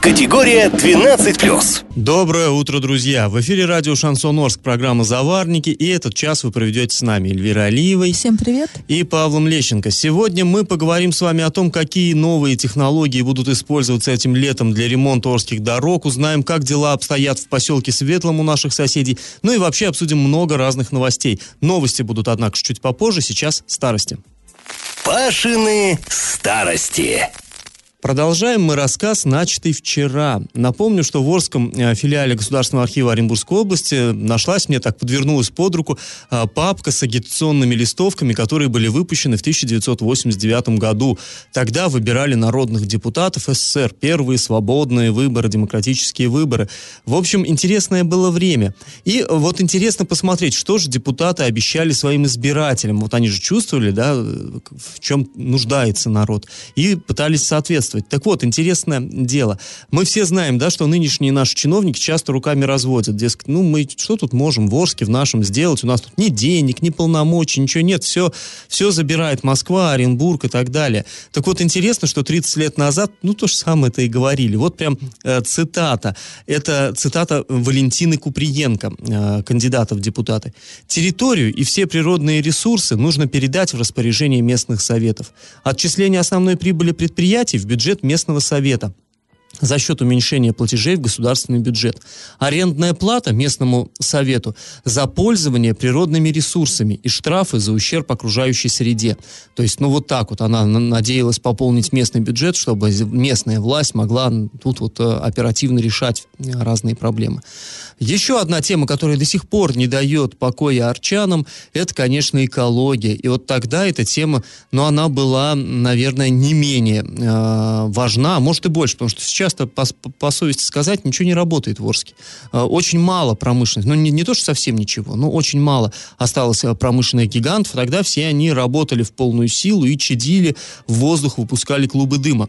Категория 12+. Доброе утро, друзья! В эфире радио «Шансон Орск», программа «Заварники», и этот час вы проведете с нами Эльвира Алиевой. Всем привет! И Павлом Лещенко. Сегодня мы поговорим с вами о том, какие новые технологии будут использоваться этим летом для ремонта Орских дорог, узнаем, как дела обстоят в поселке Светлом у наших соседей, ну и вообще обсудим много разных новостей. Новости будут, однако, чуть попозже, сейчас старости. Пашины старости. Продолжаем мы рассказ, начатый вчера. Напомню, что в Орском э, филиале Государственного архива Оренбургской области нашлась, мне так подвернулась под руку, э, папка с агитационными листовками, которые были выпущены в 1989 году. Тогда выбирали народных депутатов СССР. Первые свободные выборы, демократические выборы. В общем, интересное было время. И вот интересно посмотреть, что же депутаты обещали своим избирателям. Вот они же чувствовали, да, в чем нуждается народ. И пытались соответствовать соответствовать. Так вот, интересное дело. Мы все знаем, да, что нынешние наши чиновники часто руками разводят. Дескать, ну мы что тут можем в Орске в нашем сделать? У нас тут ни денег, ни полномочий, ничего нет. Все, все забирает Москва, Оренбург и так далее. Так вот, интересно, что 30 лет назад, ну то же самое это и говорили. Вот прям э, цитата. Это цитата Валентины Куприенко, э, кандидата в депутаты. Территорию и все природные ресурсы нужно передать в распоряжение местных советов. Отчисление основной прибыли предприятий в бюджет бюджет местного совета за счет уменьшения платежей в государственный бюджет. Арендная плата местному совету за пользование природными ресурсами и штрафы за ущерб окружающей среде. То есть, ну вот так вот она надеялась пополнить местный бюджет, чтобы местная власть могла тут вот э, оперативно решать разные проблемы. Еще одна тема, которая до сих пор не дает покоя арчанам, это, конечно, экология. И вот тогда эта тема, ну, она была, наверное, не менее э, важна, а может и больше, потому что сейчас-то, по, по совести сказать, ничего не работает в Орске. Э, очень мало промышленных, ну, не, не то, что совсем ничего, но очень мало осталось э, промышленных гигантов. Тогда все они работали в полную силу и чадили, в воздух выпускали клубы дыма.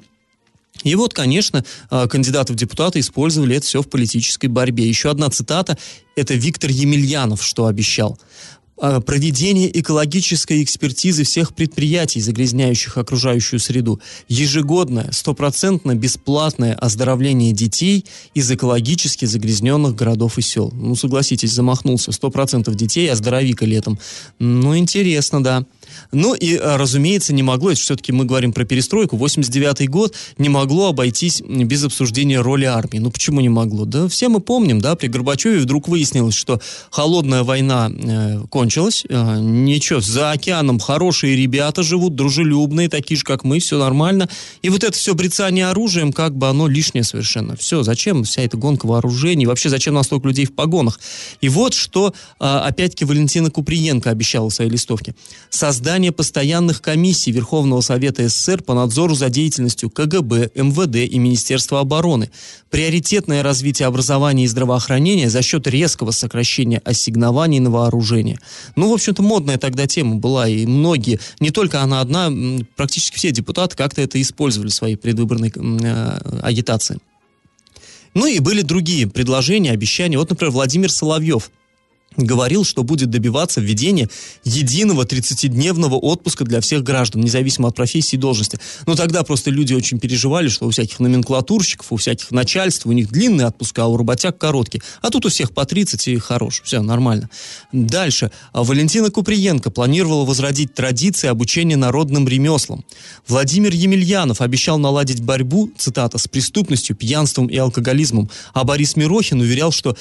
И вот, конечно, а, кандидаты в депутаты использовали это все в политической борьбе. Еще одна цитата – это Виктор Емельянов, что обещал а, проведение экологической экспертизы всех предприятий, загрязняющих окружающую среду, ежегодное, стопроцентно бесплатное оздоровление детей из экологически загрязненных городов и сел. Ну, согласитесь, замахнулся. Сто процентов детей, оздоровика летом. Ну, интересно, да. Ну и, э, разумеется, не могло, это все-таки мы говорим про перестройку, 89 год не могло обойтись без обсуждения роли армии. Ну почему не могло? Да все мы помним, да, при Горбачеве вдруг выяснилось, что холодная война э, кончилась, э, ничего, за океаном хорошие ребята живут, дружелюбные, такие же, как мы, все нормально. И вот это все брецание оружием, как бы оно лишнее совершенно. Все, зачем вся эта гонка вооружений, вообще зачем настолько людей в погонах? И вот что, э, опять-таки, Валентина Куприенко обещала в своей листовке. Создать создание постоянных комиссий Верховного Совета СССР по надзору за деятельностью КГБ, МВД и Министерства обороны, приоритетное развитие образования и здравоохранения за счет резкого сокращения ассигнований на вооружение. Ну, в общем-то, модная тогда тема была, и многие, не только она одна, практически все депутаты как-то это использовали в своей предвыборной э, агитации. Ну и были другие предложения, обещания. Вот, например, Владимир Соловьев говорил, что будет добиваться введения единого 30-дневного отпуска для всех граждан, независимо от профессии и должности. Но тогда просто люди очень переживали, что у всяких номенклатурщиков, у всяких начальств, у них длинные отпуска, а у работяг короткие. А тут у всех по 30 и хорош. Все, нормально. Дальше. Валентина Куприенко планировала возродить традиции обучения народным ремеслам. Владимир Емельянов обещал наладить борьбу, цитата, с преступностью, пьянством и алкоголизмом. А Борис Мирохин уверял, что,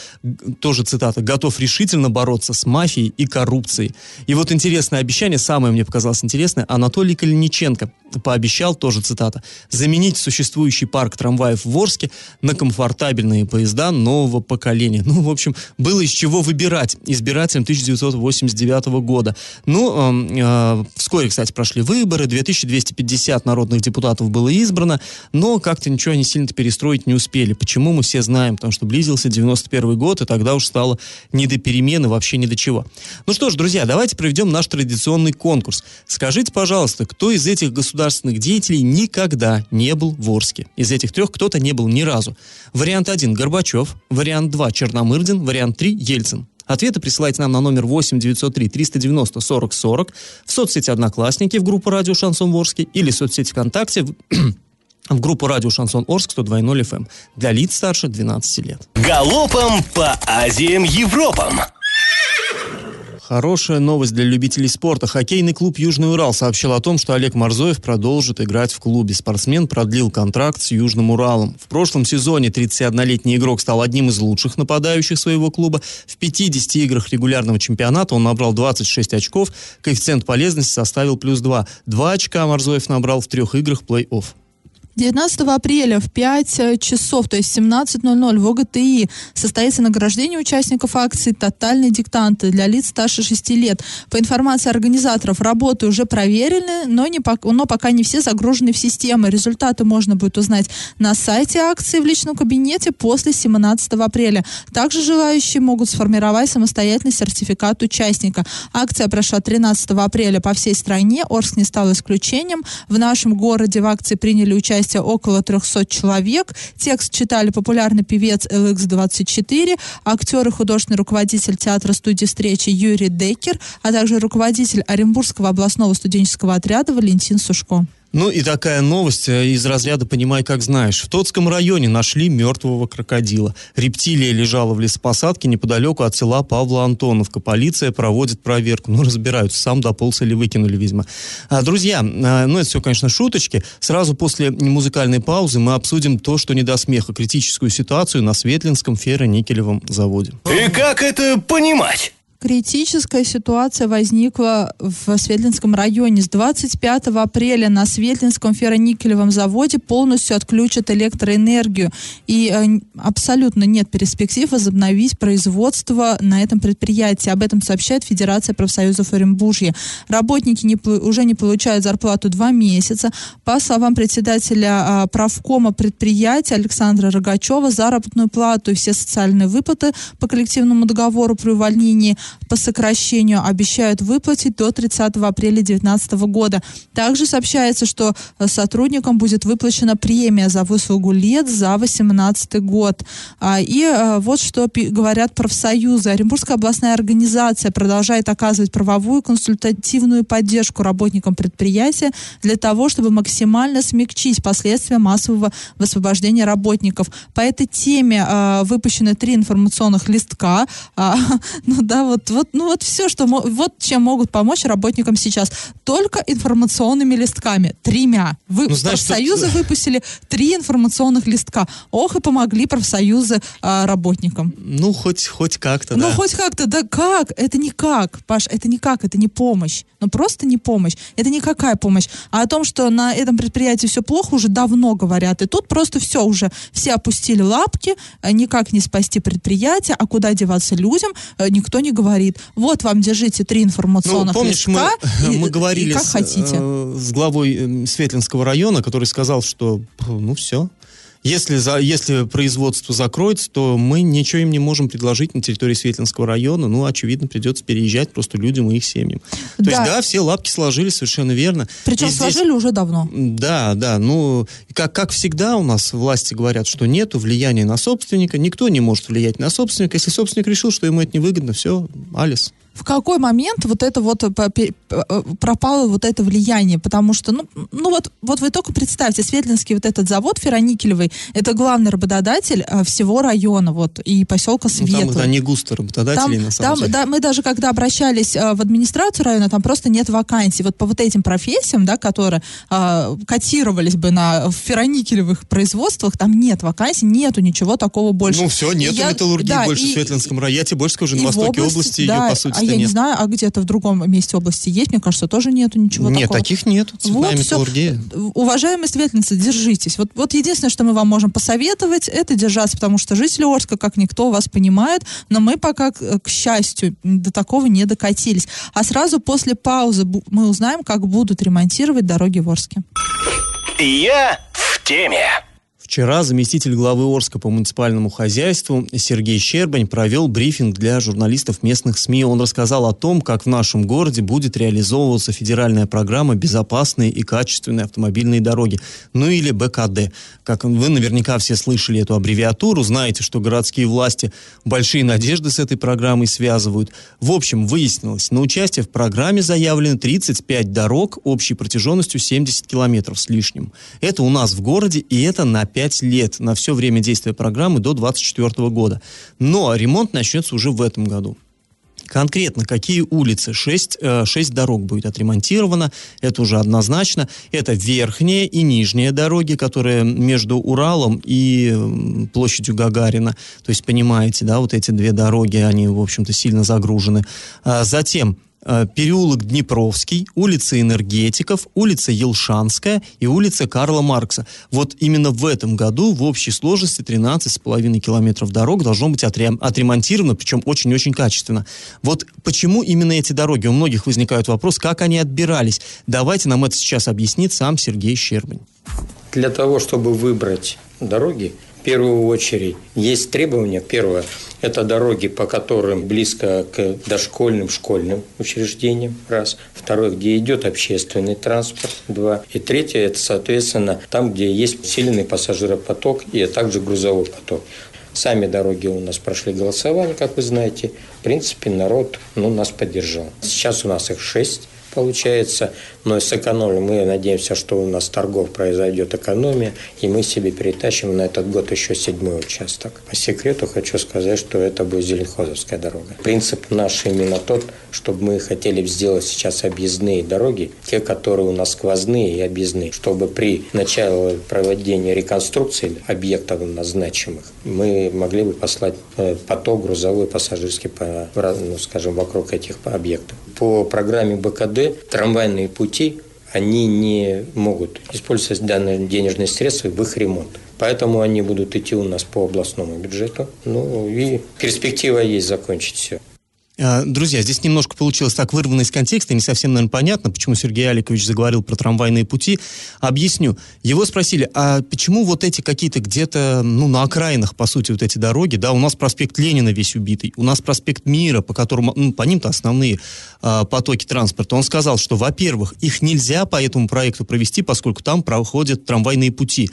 тоже цитата, готов решительно эффективно бороться с мафией и коррупцией. И вот интересное обещание, самое мне показалось интересное, Анатолий Калиниченко пообещал, тоже цитата, заменить существующий парк трамваев в Орске на комфортабельные поезда нового поколения. Ну, в общем, было из чего выбирать избирателям 1989 года. Ну, э, э, вскоре, кстати, прошли выборы, 2250 народных депутатов было избрано, но как-то ничего они сильно перестроить не успели. Почему, мы все знаем, потому что близился 91 год, и тогда уж стало не до перемен замены вообще ни до чего. Ну что ж, друзья, давайте проведем наш традиционный конкурс. Скажите, пожалуйста, кто из этих государственных деятелей никогда не был в Орске? Из этих трех кто-то не был ни разу. Вариант 1 – Горбачев, вариант 2 – Черномырдин, вариант 3 – Ельцин. Ответы присылайте нам на номер 8 903 390 40 40 в соцсети «Одноклассники» в группу «Радио Шансон Ворске» или в соцсети ВКонтакте в в группу радио «Шансон Орск» 102.0 FM эм для лиц старше 12 лет. Галопом по Азиям Европам! Хорошая новость для любителей спорта. Хоккейный клуб «Южный Урал» сообщил о том, что Олег Марзоев продолжит играть в клубе. Спортсмен продлил контракт с Южным Уралом. В прошлом сезоне 31-летний игрок стал одним из лучших нападающих своего клуба. В 50 играх регулярного чемпионата он набрал 26 очков. Коэффициент полезности составил плюс 2. Два очка Марзоев набрал в трех играх плей-офф. 19 апреля в 5 э, часов, то есть 17.00 в ОГТИ состоится награждение участников акции «Тотальный диктант» для лиц старше 6 лет. По информации организаторов, работы уже проверены, но, не, но пока не все загружены в системы. Результаты можно будет узнать на сайте акции в личном кабинете после 17 апреля. Также желающие могут сформировать самостоятельный сертификат участника. Акция прошла 13 апреля по всей стране. Орск не стал исключением. В нашем городе в акции приняли участие участие около 300 человек. Текст читали популярный певец LX24, актер и художественный руководитель театра студии встречи Юрий Деккер, а также руководитель Оренбургского областного студенческого отряда Валентин Сушко. Ну и такая новость э, из разряда «понимай, как знаешь». В Тотском районе нашли мертвого крокодила. Рептилия лежала в лесопосадке неподалеку от села Павла Антоновка. Полиция проводит проверку. Ну, разбираются, сам дополз или выкинули, видимо. А, друзья, а, ну это все, конечно, шуточки. Сразу после музыкальной паузы мы обсудим то, что не до смеха. Критическую ситуацию на Светлинском ферроникелевом заводе. И как это понимать? Критическая ситуация возникла в Светлинском районе. С 25 апреля на Светлинском ферроникелевом заводе полностью отключат электроэнергию. И э, абсолютно нет перспектив возобновить производство на этом предприятии. Об этом сообщает Федерация профсоюзов Оренбуржья. Работники не, уже не получают зарплату два месяца. По словам председателя э, правкома предприятия Александра Рогачева, заработную плату и все социальные выплаты по коллективному договору при увольнении – по сокращению обещают выплатить до 30 апреля 2019 года. Также сообщается, что э, сотрудникам будет выплачена премия за выслугу лет за 2018 год. А, и э, вот что говорят профсоюзы. Оренбургская областная организация продолжает оказывать правовую консультативную поддержку работникам предприятия для того, чтобы максимально смягчить последствия массового высвобождения работников. По этой теме э, выпущены три информационных листка. А, ну да, вот вот, вот, ну вот все, что, вот чем могут помочь работникам сейчас. Только информационными листками, тремя. Вы, ну, знаешь, профсоюзы что... выпустили три информационных листка. Ох, и помогли профсоюзы а, работникам. Ну, хоть, хоть как-то, Ну, да. хоть как-то, да как? Это никак, Паш, это никак, это не помощь. Ну, просто не помощь. Это никакая помощь. А о том, что на этом предприятии все плохо, уже давно говорят. И тут просто все уже, все опустили лапки, никак не спасти предприятие, а куда деваться людям, э, никто не говорит. Вот вам, держите три информационных ну, помнишь, листка. Мы, и, мы говорили и как с, хотите. Э, с главой э, Светлинского района, который сказал, что ну все, если, за, если производство закроется, то мы ничего им не можем предложить на территории Светлинского района. Ну, очевидно, придется переезжать просто людям и их семьям. То да. есть, да, все лапки сложились, совершенно верно. Причем и сложили здесь, уже давно. Да, да. Ну, как, как всегда у нас власти говорят, что нет влияния на собственника. Никто не может влиять на собственника. Если собственник решил, что ему это невыгодно, все, Алис в какой момент вот это вот э, э, пропало вот это влияние, потому что, ну, ну вот, вот вы только представьте, Светлинский вот этот завод ферроникелевый, это главный работодатель э, всего района, вот, и поселка Светлый. Ну, там это не густо работодателей, там, на самом там, деле. Да, мы даже когда обращались в администрацию района, там просто нет вакансий. Вот по вот этим профессиям, да, которые э, котировались бы на ферроникелевых производствах, там нет вакансий, нету ничего такого больше. Ну все, нету я, металлургии да, больше и, в Светлинском районе. Я тебе больше скажу, на востоке области, области да, ее, по сути, я нет. не знаю, а где-то в другом месте области есть, мне кажется, тоже нету ничего нет, такого. Нет, таких нету, цветная вот, металлургия. Все. Уважаемые светлицы, держитесь. Вот, вот единственное, что мы вам можем посоветовать, это держаться, потому что жители Орска, как никто, вас понимает, но мы пока, к, к счастью, до такого не докатились. А сразу после паузы мы узнаем, как будут ремонтировать дороги в Орске. Я в теме Вчера заместитель главы Орска по муниципальному хозяйству Сергей Щербань провел брифинг для журналистов местных СМИ. Он рассказал о том, как в нашем городе будет реализовываться федеральная программа «Безопасные и качественные автомобильные дороги», ну или БКД. Как вы наверняка все слышали эту аббревиатуру, знаете, что городские власти большие надежды с этой программой связывают. В общем, выяснилось, на участие в программе заявлено 35 дорог общей протяженностью 70 километров с лишним. Это у нас в городе, и это на 5 лет на все время действия программы до 2024 года. Но ремонт начнется уже в этом году. Конкретно какие улицы? Шесть, э, шесть дорог будет отремонтировано, это уже однозначно. Это верхние и нижние дороги, которые между Уралом и площадью Гагарина. То есть, понимаете, да, вот эти две дороги, они, в общем-то, сильно загружены. А затем переулок Днепровский, улица Энергетиков, улица Елшанская и улица Карла Маркса. Вот именно в этом году в общей сложности 13,5 километров дорог должно быть отремонтировано, причем очень-очень качественно. Вот почему именно эти дороги? У многих возникает вопрос, как они отбирались. Давайте нам это сейчас объяснит сам Сергей Щербань. Для того, чтобы выбрать дороги, первую очередь есть требования. Первое – это дороги, по которым близко к дошкольным, школьным учреждениям. Раз. Второе, где идет общественный транспорт. Два. И третье – это, соответственно, там, где есть усиленный пассажиропоток и также грузовой поток. Сами дороги у нас прошли голосование, как вы знаете. В принципе, народ ну, нас поддержал. Сейчас у нас их шесть получается, но сэкономим. Мы надеемся, что у нас торгов произойдет экономия, и мы себе перетащим на этот год еще седьмой участок. По секрету хочу сказать, что это будет Зеленхозовская дорога. Принцип наш именно тот, чтобы мы хотели сделать сейчас объездные дороги, те, которые у нас сквозные и объездные, чтобы при начале проведения реконструкции объектов назначимых мы могли бы послать э, поток грузовой пассажирский по, ну, скажем, вокруг этих объектов. По программе БКД трамвайные пути они не могут использовать данные денежные средства в их ремонт. Поэтому они будут идти у нас по областному бюджету. Ну и перспектива есть закончить все. А, друзья, здесь немножко получилось так вырвано из контекста, не совсем, наверное, понятно, почему Сергей Аликович заговорил про трамвайные пути. Объясню. Его спросили, а почему вот эти какие-то где-то, ну, на окраинах, по сути, вот эти дороги, да, у нас проспект Ленина весь убитый, у нас проспект Мира, по которому, ну, по ним-то основные а, потоки транспорта. Он сказал, что, во-первых, их нельзя по этому проекту провести, поскольку там проходят трамвайные пути.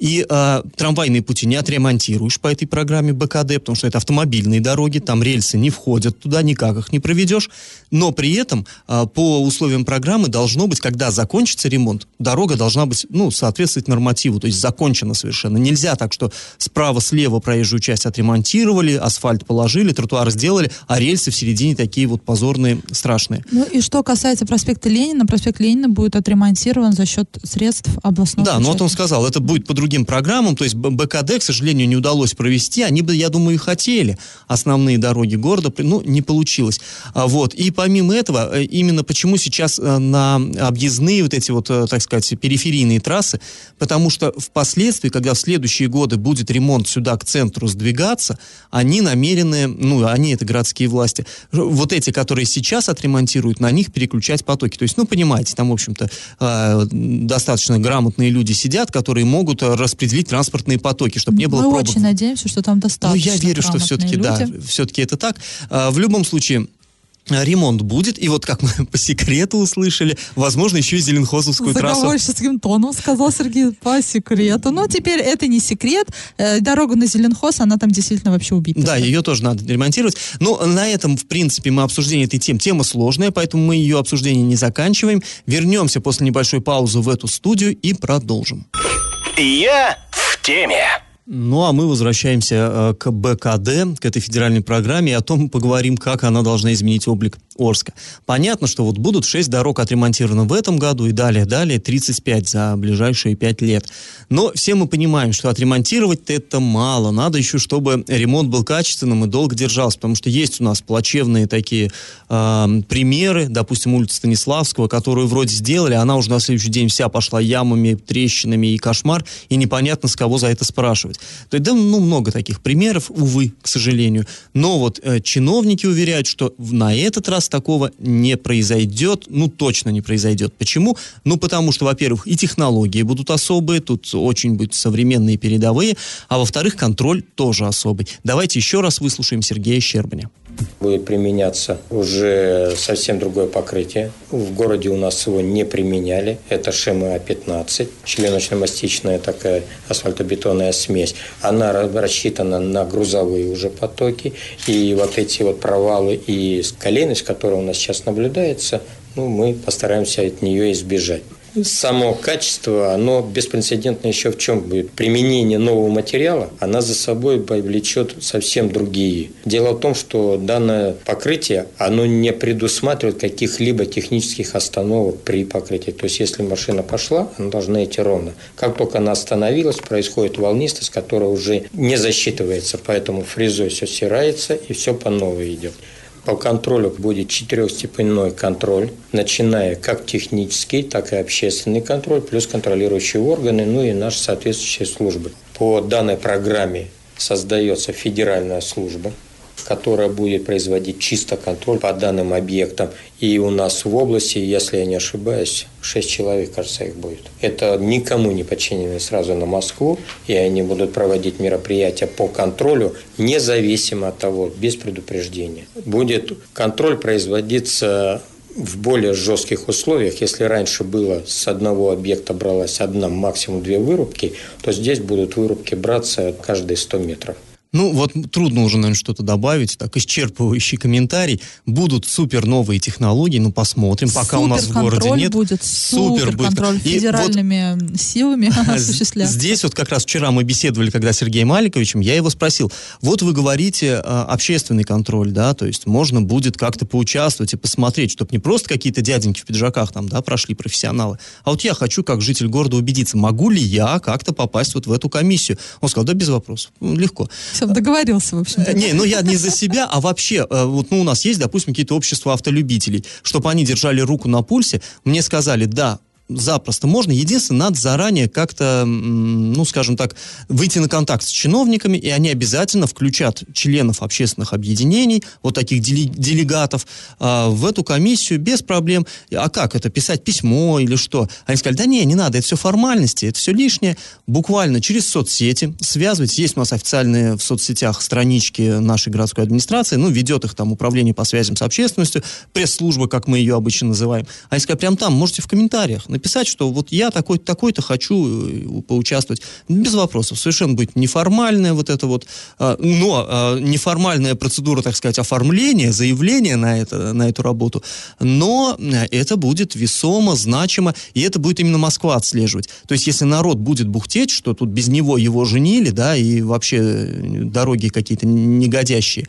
И а, трамвайные пути не отремонтируешь по этой программе БКД, потому что это автомобильные дороги, там рельсы не входят туда, никак их не проведешь, но при этом а, по условиям программы должно быть, когда закончится ремонт, дорога должна быть, ну, соответствовать нормативу, то есть закончена совершенно. Нельзя так, что справа-слева проезжую часть отремонтировали, асфальт положили, тротуар сделали, а рельсы в середине такие вот позорные, страшные. Ну и что касается проспекта Ленина, проспект Ленина будет отремонтирован за счет средств областного Да, ну вот он сказал, это будет по другим программам, то есть БКД, к сожалению, не удалось провести, они бы, я думаю, и хотели. Основные дороги города, ну, не получилось получилось. А, вот. И помимо этого, э, именно почему сейчас э, на объездные вот эти вот, э, так сказать, периферийные трассы, потому что впоследствии, когда в следующие годы будет ремонт сюда к центру сдвигаться, они намерены, ну, они это городские власти, вот эти, которые сейчас отремонтируют, на них переключать потоки. То есть, ну, понимаете, там, в общем-то, достаточно грамотные люди сидят, которые могут распределить транспортные потоки, чтобы не было Мы пробок. очень надеемся, что там достаточно Ну, я верю, что все-таки, люди. да, все-таки это так. А, в любом случае, э, ремонт будет, и вот как мы по секрету услышали, возможно, еще и Зеленхозовскую трассу. Заговорческим тоном сказал Сергей по секрету. Но теперь это не секрет. Э, дорога на Зеленхоз, она там действительно вообще убита. Да, ее тоже надо ремонтировать. Но на этом, в принципе, мы обсуждение этой темы. Тема сложная, поэтому мы ее обсуждение не заканчиваем. Вернемся после небольшой паузы в эту студию и продолжим. Я в теме. Ну, а мы возвращаемся э, к БКД, к этой федеральной программе, и о том поговорим, как она должна изменить облик Орска. Понятно, что вот будут 6 дорог отремонтированы в этом году, и далее, далее 35 за ближайшие 5 лет. Но все мы понимаем, что отремонтировать это мало. Надо еще, чтобы ремонт был качественным и долго держался, потому что есть у нас плачевные такие э, примеры, допустим, улица Станиславского, которую вроде сделали, она уже на следующий день вся пошла ямами, трещинами и кошмар, и непонятно, с кого за это спрашивать. То есть, да, ну, много таких примеров, увы, к сожалению. Но вот э, чиновники уверяют, что на этот раз такого не произойдет, ну, точно не произойдет. Почему? Ну, потому что, во-первых, и технологии будут особые, тут очень будут современные передовые, а во-вторых, контроль тоже особый. Давайте еще раз выслушаем Сергея Щербаня. Будет применяться уже совсем другое покрытие. В городе у нас его не применяли. Это ШМА-15, членочно-мастичная такая асфальтобетонная смесь. Она рассчитана на грузовые уже потоки. И вот эти вот провалы и колейность, которая у нас сейчас наблюдается, ну, мы постараемся от нее избежать само качество, оно беспрецедентно еще в чем будет. Применение нового материала, она за собой повлечет совсем другие. Дело в том, что данное покрытие, оно не предусматривает каких-либо технических остановок при покрытии. То есть, если машина пошла, она должна идти ровно. Как только она остановилась, происходит волнистость, которая уже не засчитывается, поэтому фрезой все стирается и все по новой идет. По контролю будет четырехстепенной контроль, начиная как технический, так и общественный контроль, плюс контролирующие органы, ну и наши соответствующие службы. По данной программе создается федеральная служба, которая будет производить чисто контроль по данным объектам. И у нас в области, если я не ошибаюсь, 6 человек, кажется, их будет. Это никому не подчинены сразу на Москву, и они будут проводить мероприятия по контролю, независимо от того, без предупреждения. Будет контроль производиться в более жестких условиях, если раньше было с одного объекта бралась одна, максимум две вырубки, то здесь будут вырубки браться каждые 100 метров. Ну, вот трудно уже, наверное, что-то добавить. Так, исчерпывающий комментарий. Будут супер новые технологии, ну, посмотрим. Пока у нас в городе нет. будет супер контроль федеральными вот силами осуществляться. Здесь вот как раз вчера мы беседовали, когда с Сергеем Маликовичем, я его спросил, вот вы говорите а, общественный контроль, да, то есть можно будет как-то поучаствовать и посмотреть, чтобы не просто какие-то дяденьки в пиджаках там, да, прошли профессионалы, а вот я хочу, как житель города, убедиться, могу ли я как-то попасть вот в эту комиссию. Он сказал, да, без вопросов, легко. Все, договорился, в общем. Не, ну я не за себя, а вообще, э, вот ну, у нас есть, допустим, какие-то общества автолюбителей, чтобы они держали руку на пульсе, мне сказали, да, запросто можно. Единственное, надо заранее как-то, ну, скажем так, выйти на контакт с чиновниками, и они обязательно включат членов общественных объединений, вот таких делегатов, а, в эту комиссию без проблем. А как это, писать письмо или что? Они сказали, да не, не надо, это все формальности, это все лишнее. Буквально через соцсети связывать. Есть у нас официальные в соцсетях странички нашей городской администрации, ну, ведет их там управление по связям с общественностью, пресс-служба, как мы ее обычно называем. А если прям там, можете в комментариях написать, что вот я такой-то, такой-то хочу э, поучаствовать. Без вопросов. Совершенно будет неформальная вот это вот, а, но а, неформальная процедура, так сказать, оформления, заявления на, это, на эту работу, но э, это будет весомо, значимо, и это будет именно Москва отслеживать. То есть, если народ будет бухтеть, что тут без него его женили, да, и вообще э, дороги какие-то негодящие,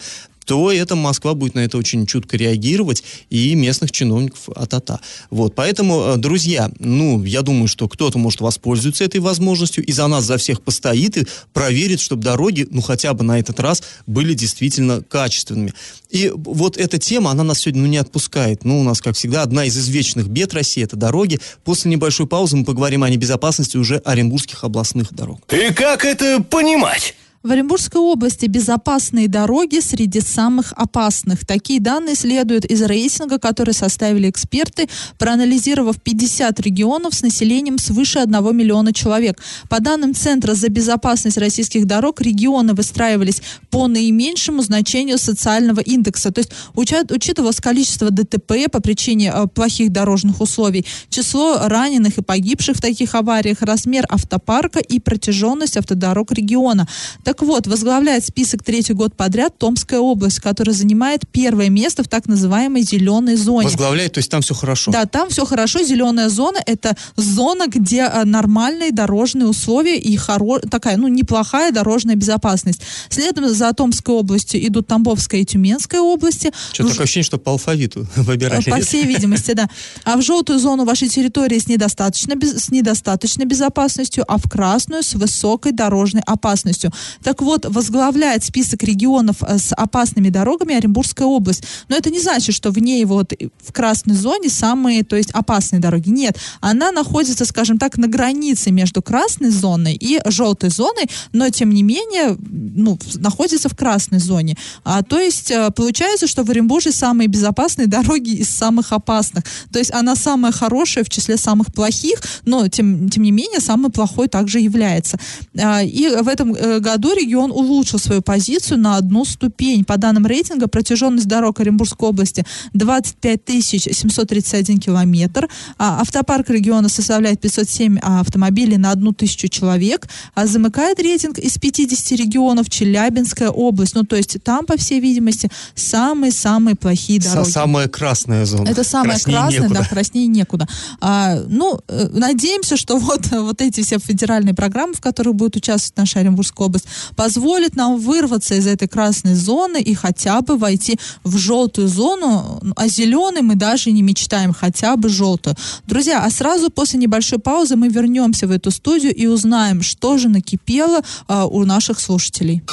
то это Москва будет на это очень чутко реагировать, и местных чиновников а-та-та. Вот, поэтому, э, друзья, ну, я думаю, что кто-то может воспользоваться этой возможностью и за нас, за всех постоит и проверит, чтобы дороги, ну, хотя бы на этот раз были действительно качественными. И вот эта тема, она нас сегодня ну, не отпускает. Ну, у нас, как всегда, одна из извечных бед России – это дороги. После небольшой паузы мы поговорим о небезопасности уже Оренбургских областных дорог. И как это понимать? В Оренбургской области безопасные дороги среди самых опасных. Такие данные следуют из рейтинга, который составили эксперты, проанализировав 50 регионов с населением свыше 1 миллиона человек. По данным Центра за безопасность российских дорог, регионы выстраивались по наименьшему значению социального индекса. То есть учитывалось количество ДТП по причине э, плохих дорожных условий, число раненых и погибших в таких авариях, размер автопарка и протяженность автодорог региона. Так вот, возглавляет список третий год подряд Томская область, которая занимает первое место в так называемой зеленой зоне. Возглавляет, то есть там все хорошо? Да, там все хорошо. Зеленая зона – это зона, где а, нормальные дорожные условия и хоро... такая, ну, неплохая дорожная безопасность. Следом за Томской областью идут Тамбовская и Тюменская области. Что, в... такое ощущение, что по алфавиту выбирали? По всей видимости, да. А в желтую зону вашей территории с недостаточно, без... с недостаточной безопасностью, а в красную с высокой дорожной опасностью. Так вот, возглавляет список регионов э, с опасными дорогами Оренбургская область. Но это не значит, что в ней вот в красной зоне самые, то есть опасные дороги. Нет, она находится, скажем так, на границе между красной зоной и желтой зоной, но тем не менее, ну, находится в красной зоне. А, то есть э, получается, что в Оренбурге самые безопасные дороги из самых опасных. То есть она самая хорошая в числе самых плохих, но тем, тем не менее самый плохой также является. А, и в этом э, году регион улучшил свою позицию на одну ступень. По данным рейтинга, протяженность дорог Оренбургской области 25 731 километр. А автопарк региона составляет 507 автомобилей на одну тысячу человек. А замыкает рейтинг из 50 регионов Челябинская область. Ну, то есть там, по всей видимости, самые-самые плохие дороги. Самая красная зона. Это самая краснее красная, некуда. да, краснее некуда. А, ну, э, надеемся, что вот, вот эти все федеральные программы, в которых будет участвовать наша Оренбургская область, позволят нам вырваться из этой красной зоны и хотя бы войти в желтую зону, а зеленый мы даже не мечтаем, хотя бы желтую. Друзья, а сразу после небольшой паузы мы вернемся в эту студию и узнаем, что же накипело а, у наших слушателей.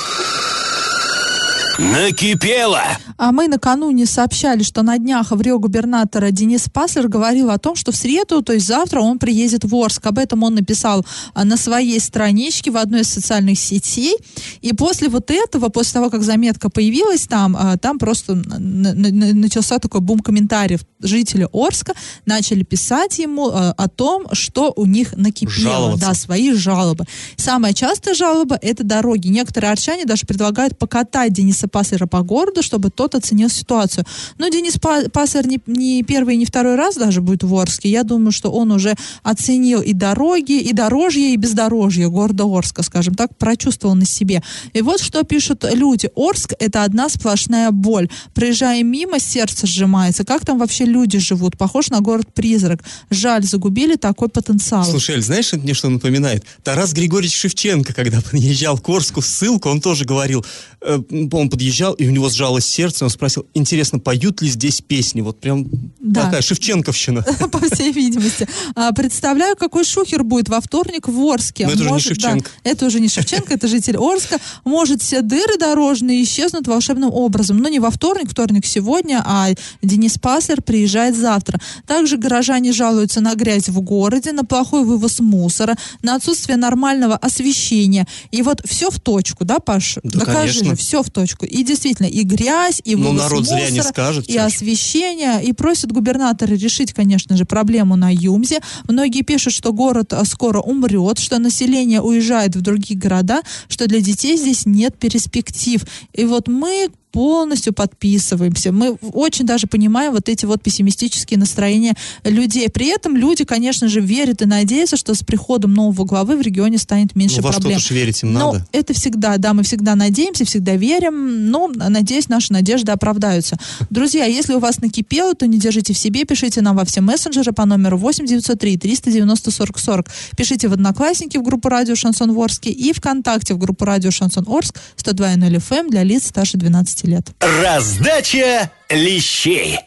Накипело! А мы накануне сообщали, что на днях губернатора Денис Паслер говорил о том, что в среду, то есть завтра, он приедет в Орск. Об этом он написал а, на своей страничке в одной из социальных сетей. И после вот этого, после того, как заметка появилась там, а, там просто начался такой бум комментариев. Жители Орска начали писать ему а, о том, что у них накипело. Жаловаться. Да, свои жалобы. Самая частая жалоба — это дороги. Некоторые арчане даже предлагают покатать Дениса Дениса Паслера по городу, чтобы тот оценил ситуацию. Но Денис Паслер не, не первый, не второй раз даже будет в Орске. Я думаю, что он уже оценил и дороги, и дорожье, и бездорожье города Орска, скажем так, прочувствовал на себе. И вот что пишут люди. Орск — это одна сплошная боль. Проезжая мимо, сердце сжимается. Как там вообще люди живут? Похож на город-призрак. Жаль, загубили такой потенциал. Слушай, Эль, знаешь, мне что напоминает? Тарас Григорьевич Шевченко, когда приезжал к Орску, ссылку, он тоже говорил, э, по подъезжал, и у него сжалось сердце, он спросил, интересно, поют ли здесь песни? Вот прям да. такая Шевченковщина. По всей видимости. А, представляю, какой шухер будет во вторник в Орске. Но это уже не Шевченко. это уже не Шевченко, это житель Орска. Может, все дыры дорожные исчезнут волшебным образом. Но не во вторник, вторник сегодня, а Денис Паслер приезжает завтра. Также горожане жалуются на грязь в городе, на плохой вывоз мусора, на отсутствие нормального освещения. И вот все в точку, да, Паш? Да, Докажи конечно. Все в точку. И действительно, и грязь, и ну, вывоз народ мусора, зря не скажет, и освещение. И просят губернатора решить, конечно же, проблему на Юмзе. Многие пишут, что город скоро умрет, что население уезжает в другие города, что для детей здесь нет перспектив. И вот мы полностью подписываемся. Мы очень даже понимаем вот эти вот пессимистические настроения людей. При этом люди, конечно же, верят и надеются, что с приходом нового главы в регионе станет меньше ну, во проблем. что-то верить им но надо. это всегда, да, мы всегда надеемся, всегда верим, но, надеюсь, наши надежды оправдаются. Друзья, если у вас накипело, то не держите в себе, пишите нам во все мессенджеры по номеру 8 903 390 40 40. Пишите в Одноклассники в группу Радио Шансон Орске и ВКонтакте в группу Радио Шансон Орск 102.0 FM эм для лиц старше 12 лет. Раздача лещей.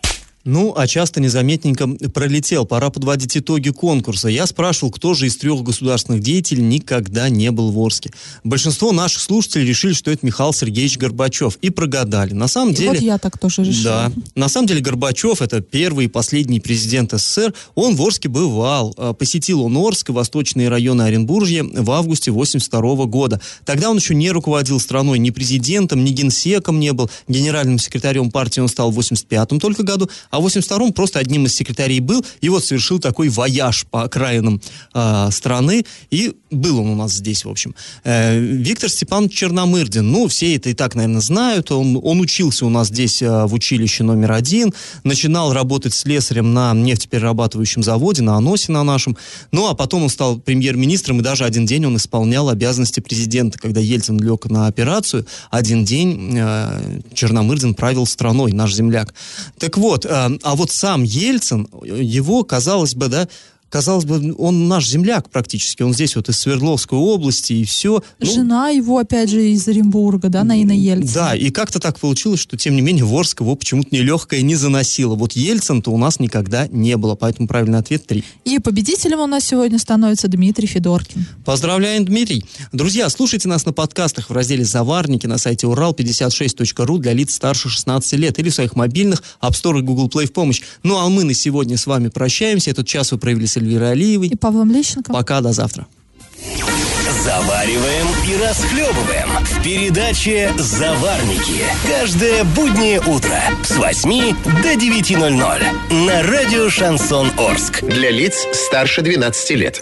Ну, а часто незаметненько пролетел. Пора подводить итоги конкурса. Я спрашивал, кто же из трех государственных деятелей никогда не был в Орске. Большинство наших слушателей решили, что это Михаил Сергеевич Горбачев. И прогадали. На самом и деле... Вот я так тоже решила. Да. На самом деле Горбачев, это первый и последний президент СССР. Он в Орске бывал. А, посетил он Орск и восточные районы Оренбуржья в августе 82 года. Тогда он еще не руководил страной ни президентом, ни генсеком не был. Генеральным секретарем партии он стал в 85 только году а в 82-м просто одним из секретарей был, и вот совершил такой вояж по окраинам э, страны, и был он у нас здесь, в общем. Э, Виктор Степанович Черномырдин, ну, все это и так, наверное, знают, он, он учился у нас здесь э, в училище номер один, начинал работать слесарем на нефтеперерабатывающем заводе, на Аносе на нашем, ну, а потом он стал премьер-министром, и даже один день он исполнял обязанности президента, когда Ельцин лег на операцию, один день э, Черномырдин правил страной, наш земляк. Так вот, э, а вот сам Ельцин, его, казалось бы, да, казалось бы, он наш земляк практически, он здесь вот из Свердловской области и все. Ну, Жена его, опять же, из Оренбурга, да, Наина Ельцин. Да, и как-то так получилось, что, тем не менее, Ворск его почему-то нелегкое не заносило. Вот Ельцин-то у нас никогда не было, поэтому правильный ответ 3. И победителем у нас сегодня становится Дмитрий Федоркин. Поздравляем, Дмитрий. Друзья, слушайте нас на подкастах в разделе «Заварники» на сайте урал56.ру для лиц старше 16 лет или в своих мобильных App Store и Google Play в помощь. Ну а мы на сегодня с вами прощаемся. Этот час вы провели с Эльвирой Алиевой. И Павлом Лещенко. Пока, до завтра. Завариваем и расхлебываем в передаче «Заварники». Каждое буднее утро с 8 до 9.00 на радио «Шансон Орск». Для лиц старше 12 лет.